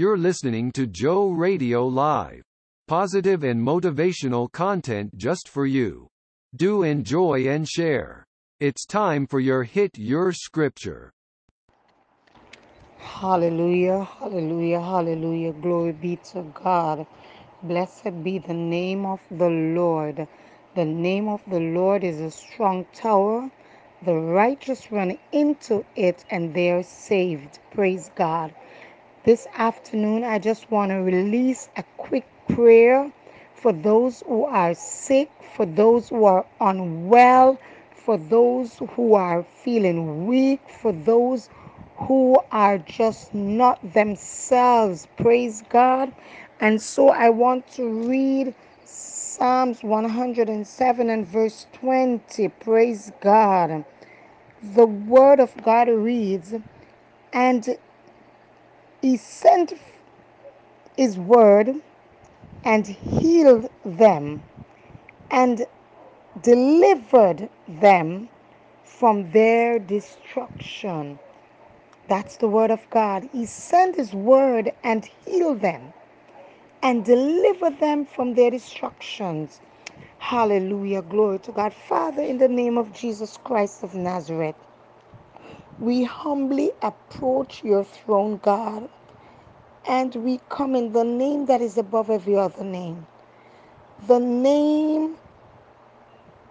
You're listening to Joe Radio Live. Positive and motivational content just for you. Do enjoy and share. It's time for your Hit Your Scripture. Hallelujah, hallelujah, hallelujah. Glory be to God. Blessed be the name of the Lord. The name of the Lord is a strong tower. The righteous run into it and they are saved. Praise God. This afternoon, I just want to release a quick prayer for those who are sick, for those who are unwell, for those who are feeling weak, for those who are just not themselves. Praise God. And so I want to read Psalms 107 and verse 20. Praise God. The word of God reads, And he sent his word and healed them and delivered them from their destruction. That's the word of God. He sent his word and healed them and delivered them from their destructions. Hallelujah. Glory to God. Father, in the name of Jesus Christ of Nazareth, we humbly approach your throne, God, and we come in the name that is above every other name. The name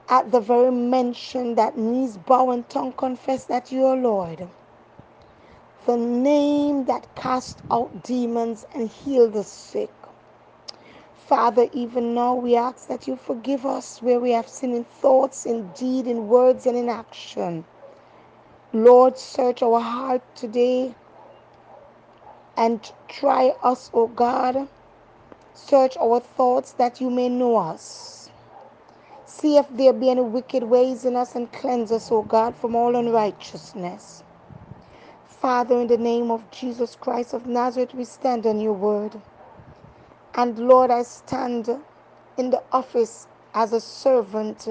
at the very mention that knees bow and tongue confess that you are Lord. The name that casts out demons and heal the sick. Father, even now we ask that you forgive us where we have sinned in thoughts, in deed, in words, and in action. Lord, search our heart today and try us, O God. Search our thoughts that you may know us. See if there be any wicked ways in us and cleanse us, O God, from all unrighteousness. Father, in the name of Jesus Christ of Nazareth, we stand on your word. And Lord, I stand in the office as a servant,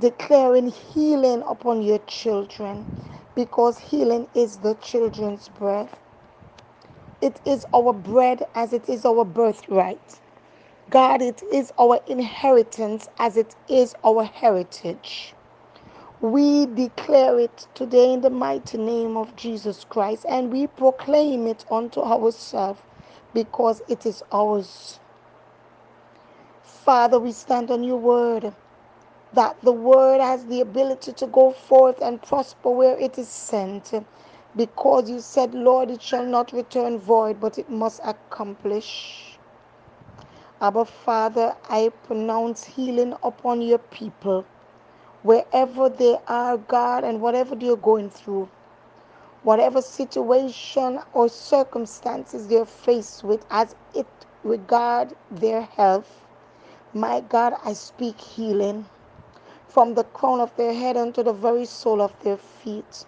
declaring healing upon your children, because healing is the children's bread. It is our bread as it is our birthright. God, it is our inheritance as it is our heritage. We declare it today in the mighty name of Jesus Christ and we proclaim it unto ourselves because it is ours. Father, we stand on your word that the word has the ability to go forth and prosper where it is sent because you said, Lord, it shall not return void, but it must accomplish. Abba, Father, I pronounce healing upon your people wherever they are, God, and whatever they're going through, whatever situation or circumstances they're faced with as it regard their health. My God, I speak healing from the crown of their head unto the very sole of their feet.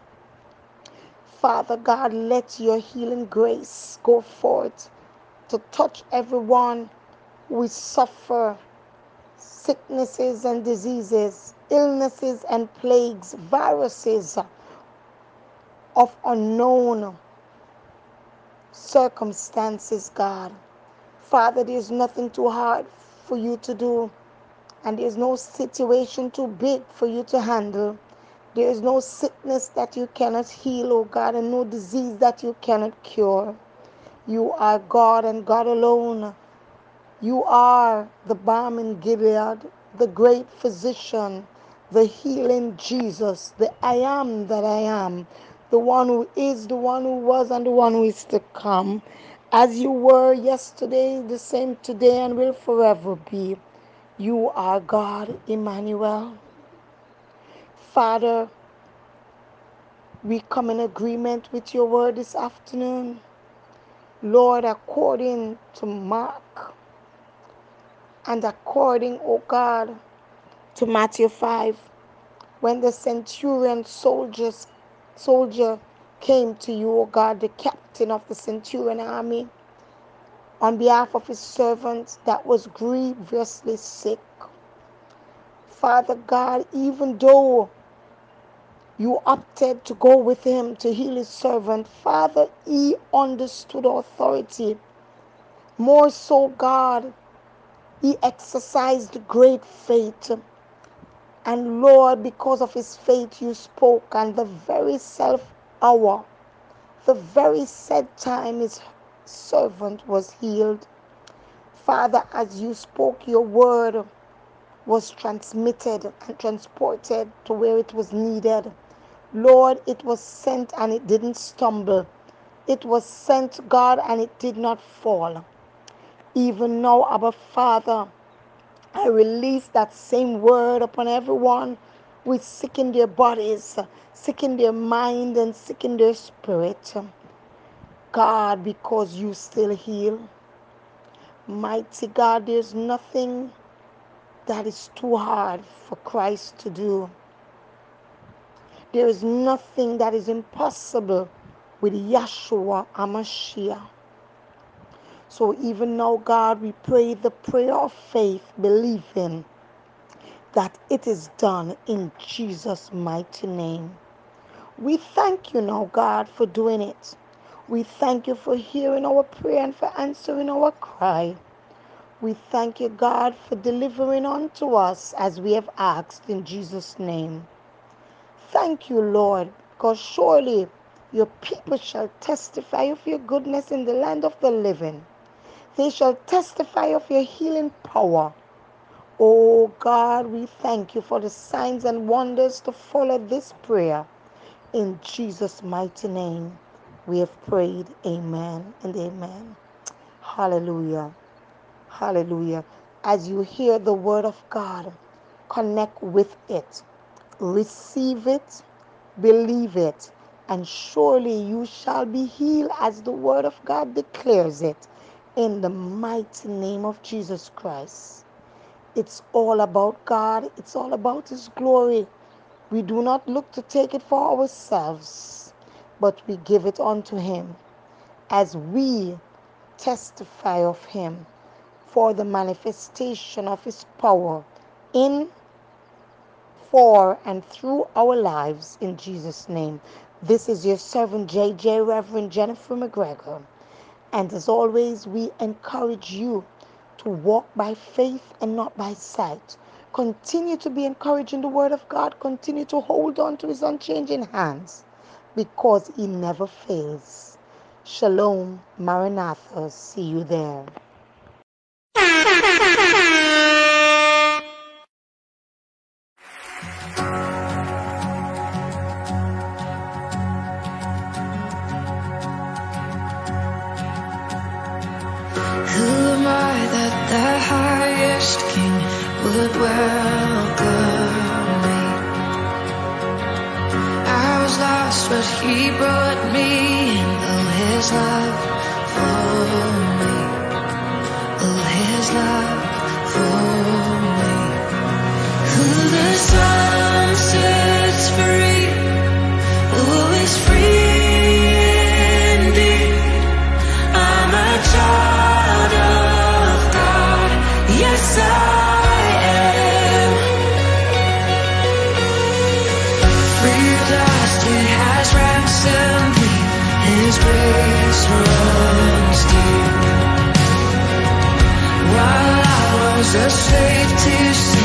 Father God, let your healing grace go forth to touch everyone who suffer sicknesses and diseases, illnesses and plagues, viruses of unknown circumstances, God. Father, there's nothing too hard for you to do, and there's no situation too big for you to handle. There is no sickness that you cannot heal, oh God, and no disease that you cannot cure. You are God and God alone. You are the balm in Gilead, the great physician, the healing Jesus, the I am that I am, the one who is, the one who was, and the one who is to come. As you were yesterday, the same today, and will forever be. You are God, Emmanuel. Father, we come in agreement with your word this afternoon. Lord, according to Mark and according, O God, to Matthew 5, when the centurion soldiers soldier came to you, O God, the captain of the centurion army, on behalf of his servant that was grievously sick. Father God, even though you opted to go with him to heal his servant, Father, he understood authority More so, God, he exercised great faith. And Lord, because of his faith, you spoke, and the very self hour, the very said time, his servant was healed. Father, as you spoke, your word was transmitted and transported to where it was needed. Lord, it was sent and it didn't stumble. It was sent, God, and it did not fall. Even now, Abba Father, I release that same word upon everyone is sick in their bodies, sick in their mind, and sick in their spirit. God, because you still heal. Mighty God, there's nothing that is too hard for Christ to do. There is nothing that is impossible with Yeshua HaMashiach. So even now, God, we pray the prayer of faith, believing that it is done in Jesus' mighty name. We thank you now, God, for doing it. We thank you for hearing our prayer and for answering our cry. We thank you, God, for delivering unto us as we have asked in Jesus' name. Thank you, Lord, because surely your people shall testify of your goodness in the land of the living. They shall testify of your healing power. Oh God, we thank you for the signs and wonders to follow this prayer. In Jesus' mighty name, we have prayed. Amen and amen. Hallelujah. Hallelujah. As you hear the word of God, connect with it, receive it, believe it, and surely you shall be healed as the word of God declares it in the mighty name of Jesus Christ. It's all about God, it's all about His glory. We do not look to take it for ourselves, but we give it unto Him as we testify of Him for the manifestation of His power in, for, and through our lives in Jesus' name. This is your servant, JJ Reverend Jennifer McGregor. And as always, we encourage you to walk by faith and not by sight. Continue to be encouraged in the Word of God. Continue to hold on to His unchanging hands because He never fails. Shalom, Maranatha. See you there. That the highest king would welcome but he brought me in. Oh, his love for me. Oh, his love for me. Who the sun I was a slave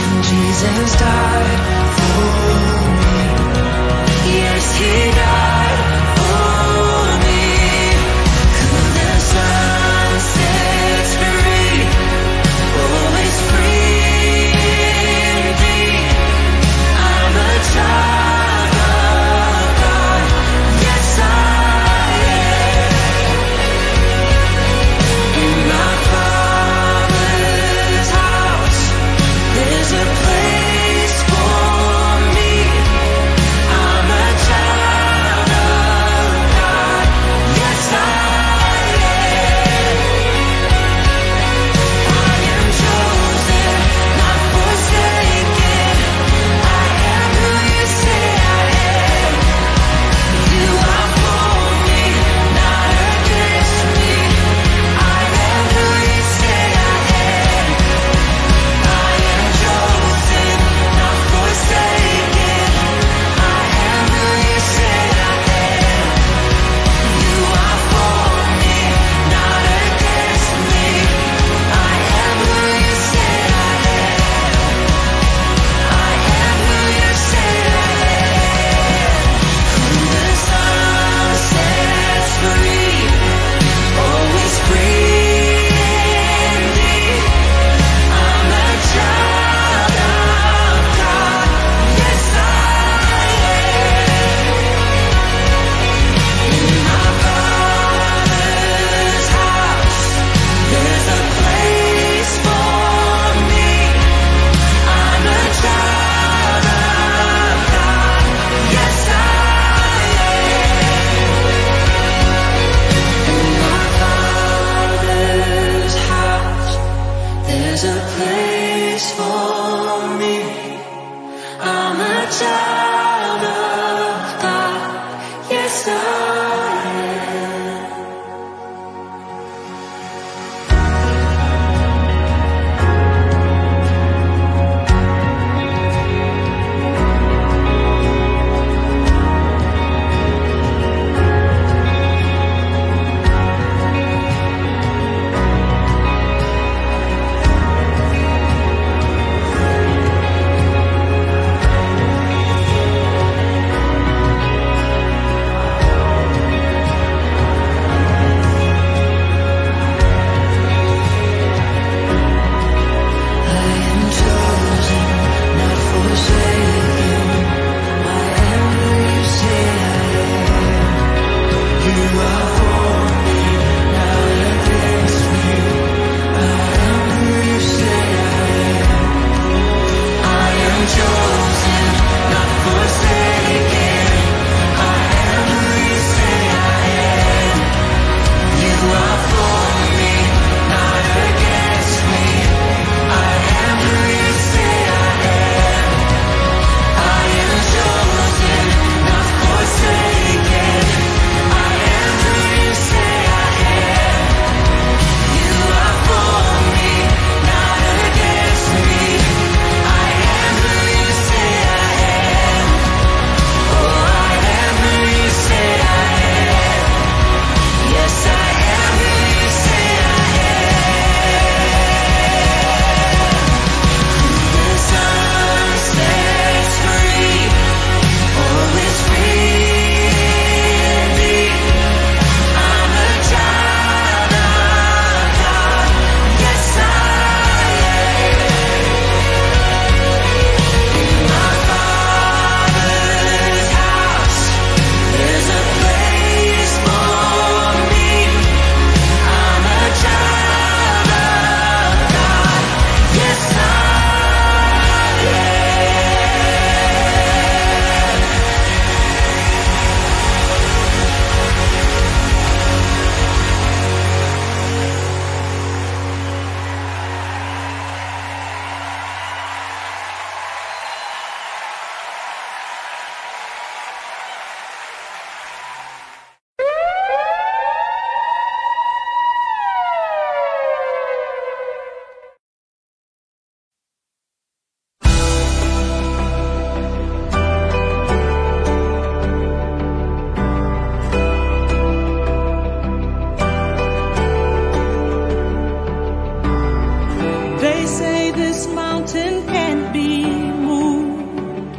mountain can't be moved.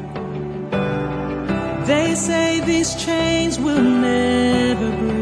They say these chains will never break.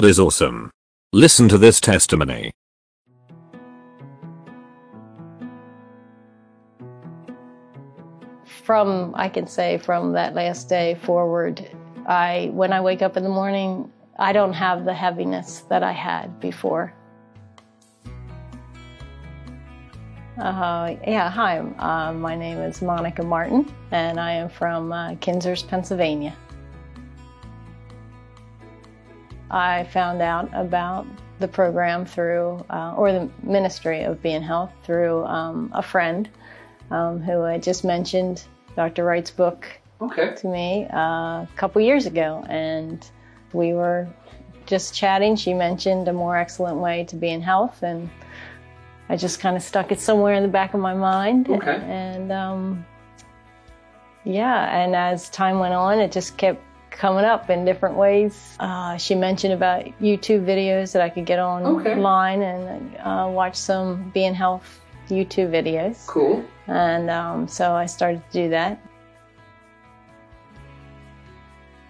God is awesome. Listen to this testimony. from I can say from that last day forward, I when I wake up in the morning, I don't have the heaviness that I had before. Uh, yeah, hi. Uh, my name is Monica Martin, and I am from uh, Kinzers, Pennsylvania. I found out about the program through, uh, or the Ministry of Be in Health through um, a friend um, who had just mentioned Dr. Wright's book Okay. to me uh, a couple years ago, and we were just chatting. She mentioned a more excellent way to be in health, and I just kind of stuck it somewhere in the back of my mind. Okay. And um, yeah, and as time went on, it just kept coming up in different ways. Uh, she mentioned about YouTube videos that I could get Okay. online and uh, watch some Be in Health YouTube videos. Cool. And um, so I started to do that.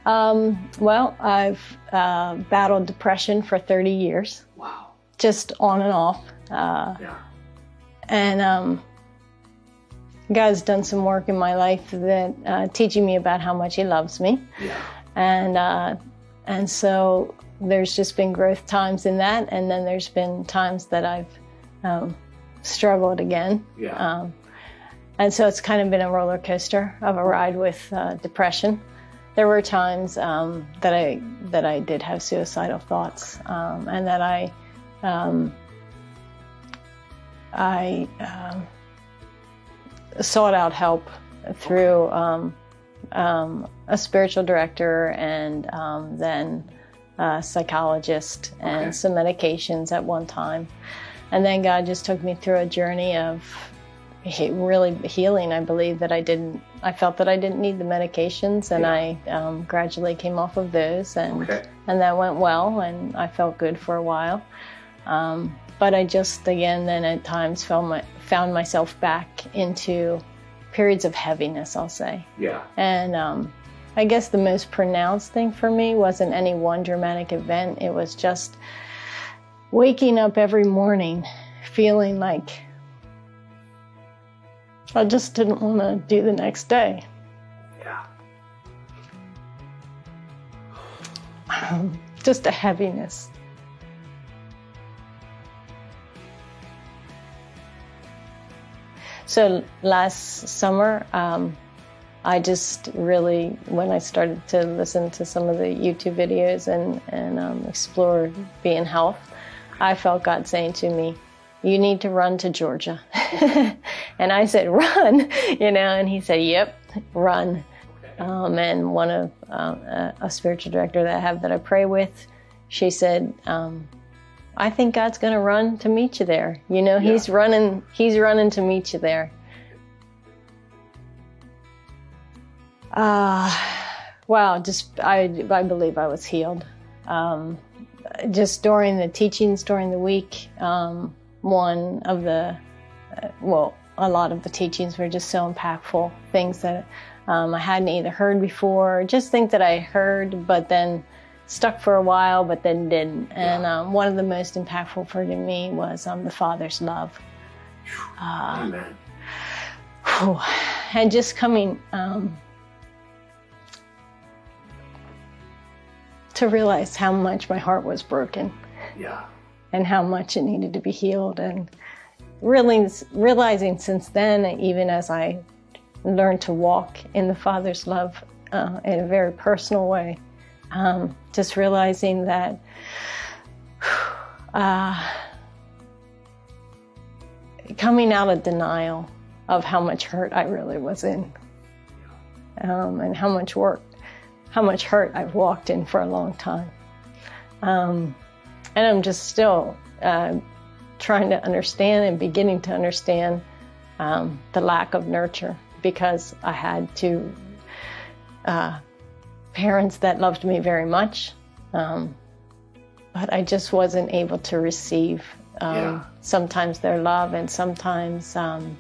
Um, well, I've uh, battled depression for 30 years, Wow. just on and off. Uh, Yeah. and um, God's done some work in my life that uh, teaching me about how much He loves me, Yeah. and uh, and so there's just been growth times in that, and then there's been times that I've um, struggled again. Yeah. Um, and so it's kind of been a roller coaster of a ride with uh, depression. There were times um, that I that I did have suicidal thoughts, um, and that I um, I um, sought out help through um, um, a spiritual director and um, then a psychologist and Okay. some medications at one time. And then God just took me through a journey of he- really healing. I believe that I didn't, I felt that I didn't need the medications and I um, gradually came off of those and, Okay. and that went well and I felt good for a while. Um, but I just, again, then at times found, my, found myself back into periods of heaviness, I'll say. Yeah. And um, I guess the most pronounced thing for me wasn't any one dramatic event. It was just waking up every morning feeling like I just didn't want to do the next day. Yeah. Just a heaviness. So last summer, um, I just really, when I started to listen to some of the YouTube videos and, and um, explore Be in Health, I felt God saying to me, You need to run to Georgia. and I said, Run, you know, and he said, Yep, run. Um, and one of um, a, a spiritual director that I have that I pray with, she said, um, I think God's going to run to meet you there. You know, he's running, he's running to meet you there. Uh, wow, just, I, I believe I was healed. Um, just during the teachings during the week, um, one of the, uh, well, a lot of the teachings were just so impactful. Things that um, I hadn't either heard before, just things that I heard, but then stuck for a while, but then didn't. And um, one of the most impactful for me was um, the Father's love. Amen. Whew. And just coming um, to realize how much my heart was broken Yeah. and how much it needed to be healed. And really realizing since then, even as I learned to walk in the Father's love uh, in a very personal way, um, just realizing that uh, coming out of denial of how much hurt I really was in, um, and how much work, how much hurt I've walked in for a long time. Um, and I'm just still uh, trying to understand and beginning to understand um, the lack of nurture because I had to uh, parents that loved me very much, um, but I just wasn't able to receive um, Yeah. sometimes their love and sometimes um,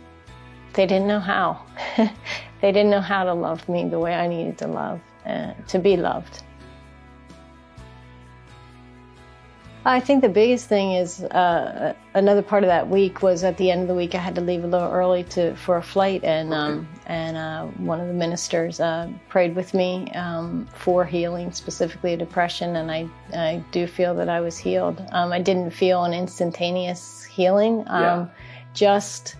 they didn't know how. they didn't know how to love me the way I needed to love, uh, to be loved. I think the biggest thing is uh, another part of that week was at the end of the week I had to leave a little early to for a flight and um, and uh, one of the ministers uh, prayed with me um, for healing specifically a depression and I I do feel that I was healed. Um, I didn't feel an instantaneous healing. Um, Yeah. Just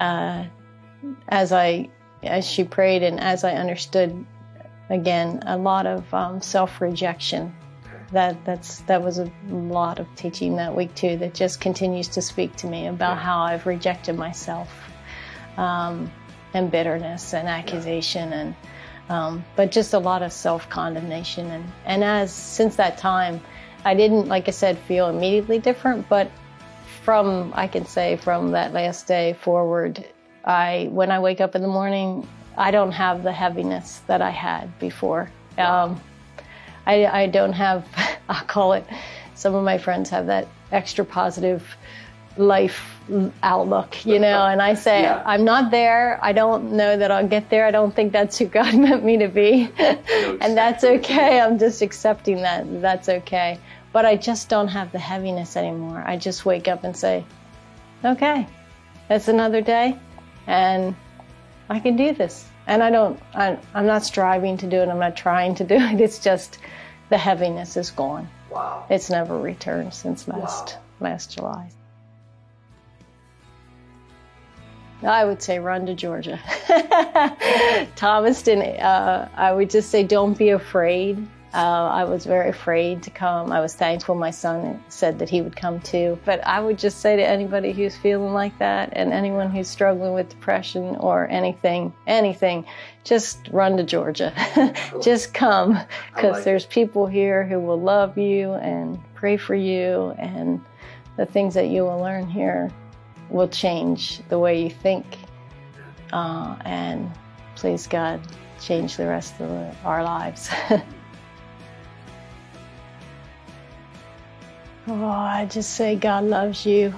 uh, as I as she prayed and as I understood again a lot of um, self rejection that that's that was a lot of teaching that week too that just continues to speak to me about how I've rejected myself um, and bitterness and accusation and um, but just a lot of self condemnation and and as since that time I didn't like I said feel immediately different but from I can say from that last day forward I when I wake up in the morning I don't have the heaviness that I had before. Um, I, I don't have, I'll call it, some of my friends have that extra positive life outlook, you know, and I say, Yeah. I'm not there. I don't know that I'll get there. I don't think that's who God meant me to be. and that's exactly what you okay. I'm just accepting that. That's okay. But I just don't have the heaviness anymore. I just wake up and say, okay, it's another day and I can do this. And I don't, I, I'm not striving to do it. I'm not trying to do it. It's just the heaviness is gone. Wow. It's never returned since last, last July. I would say run to Georgia. Thomaston, uh, I would just say don't be afraid. Uh, I was very afraid to come. I was thankful my son said that he would come too. But I would just say to anybody who's feeling like that and anyone who's struggling with depression or anything, anything, just run to Georgia. just come because like there's people here who will love you and pray for you and the things that you will learn here will change the way you think uh, and please God change the rest of the, our lives. oh, I just say God loves you.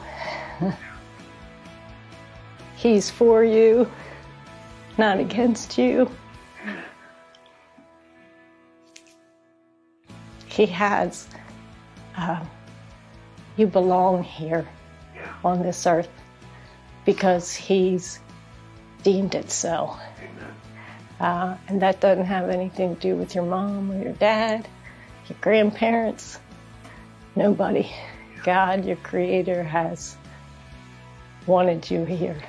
He's for you, not against you. He has. Uh, you belong here on this earth because He's deemed it so. Uh, and that doesn't have anything to do with your mom or your dad, your grandparents, nobody. God, your creator, has wanted you here.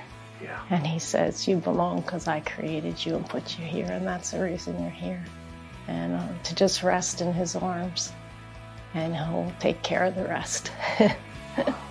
Yeah. And he says, You belong because I created you and put you here, and that's the reason you're here. And uh, to just rest in his arms, and he'll take care of the rest.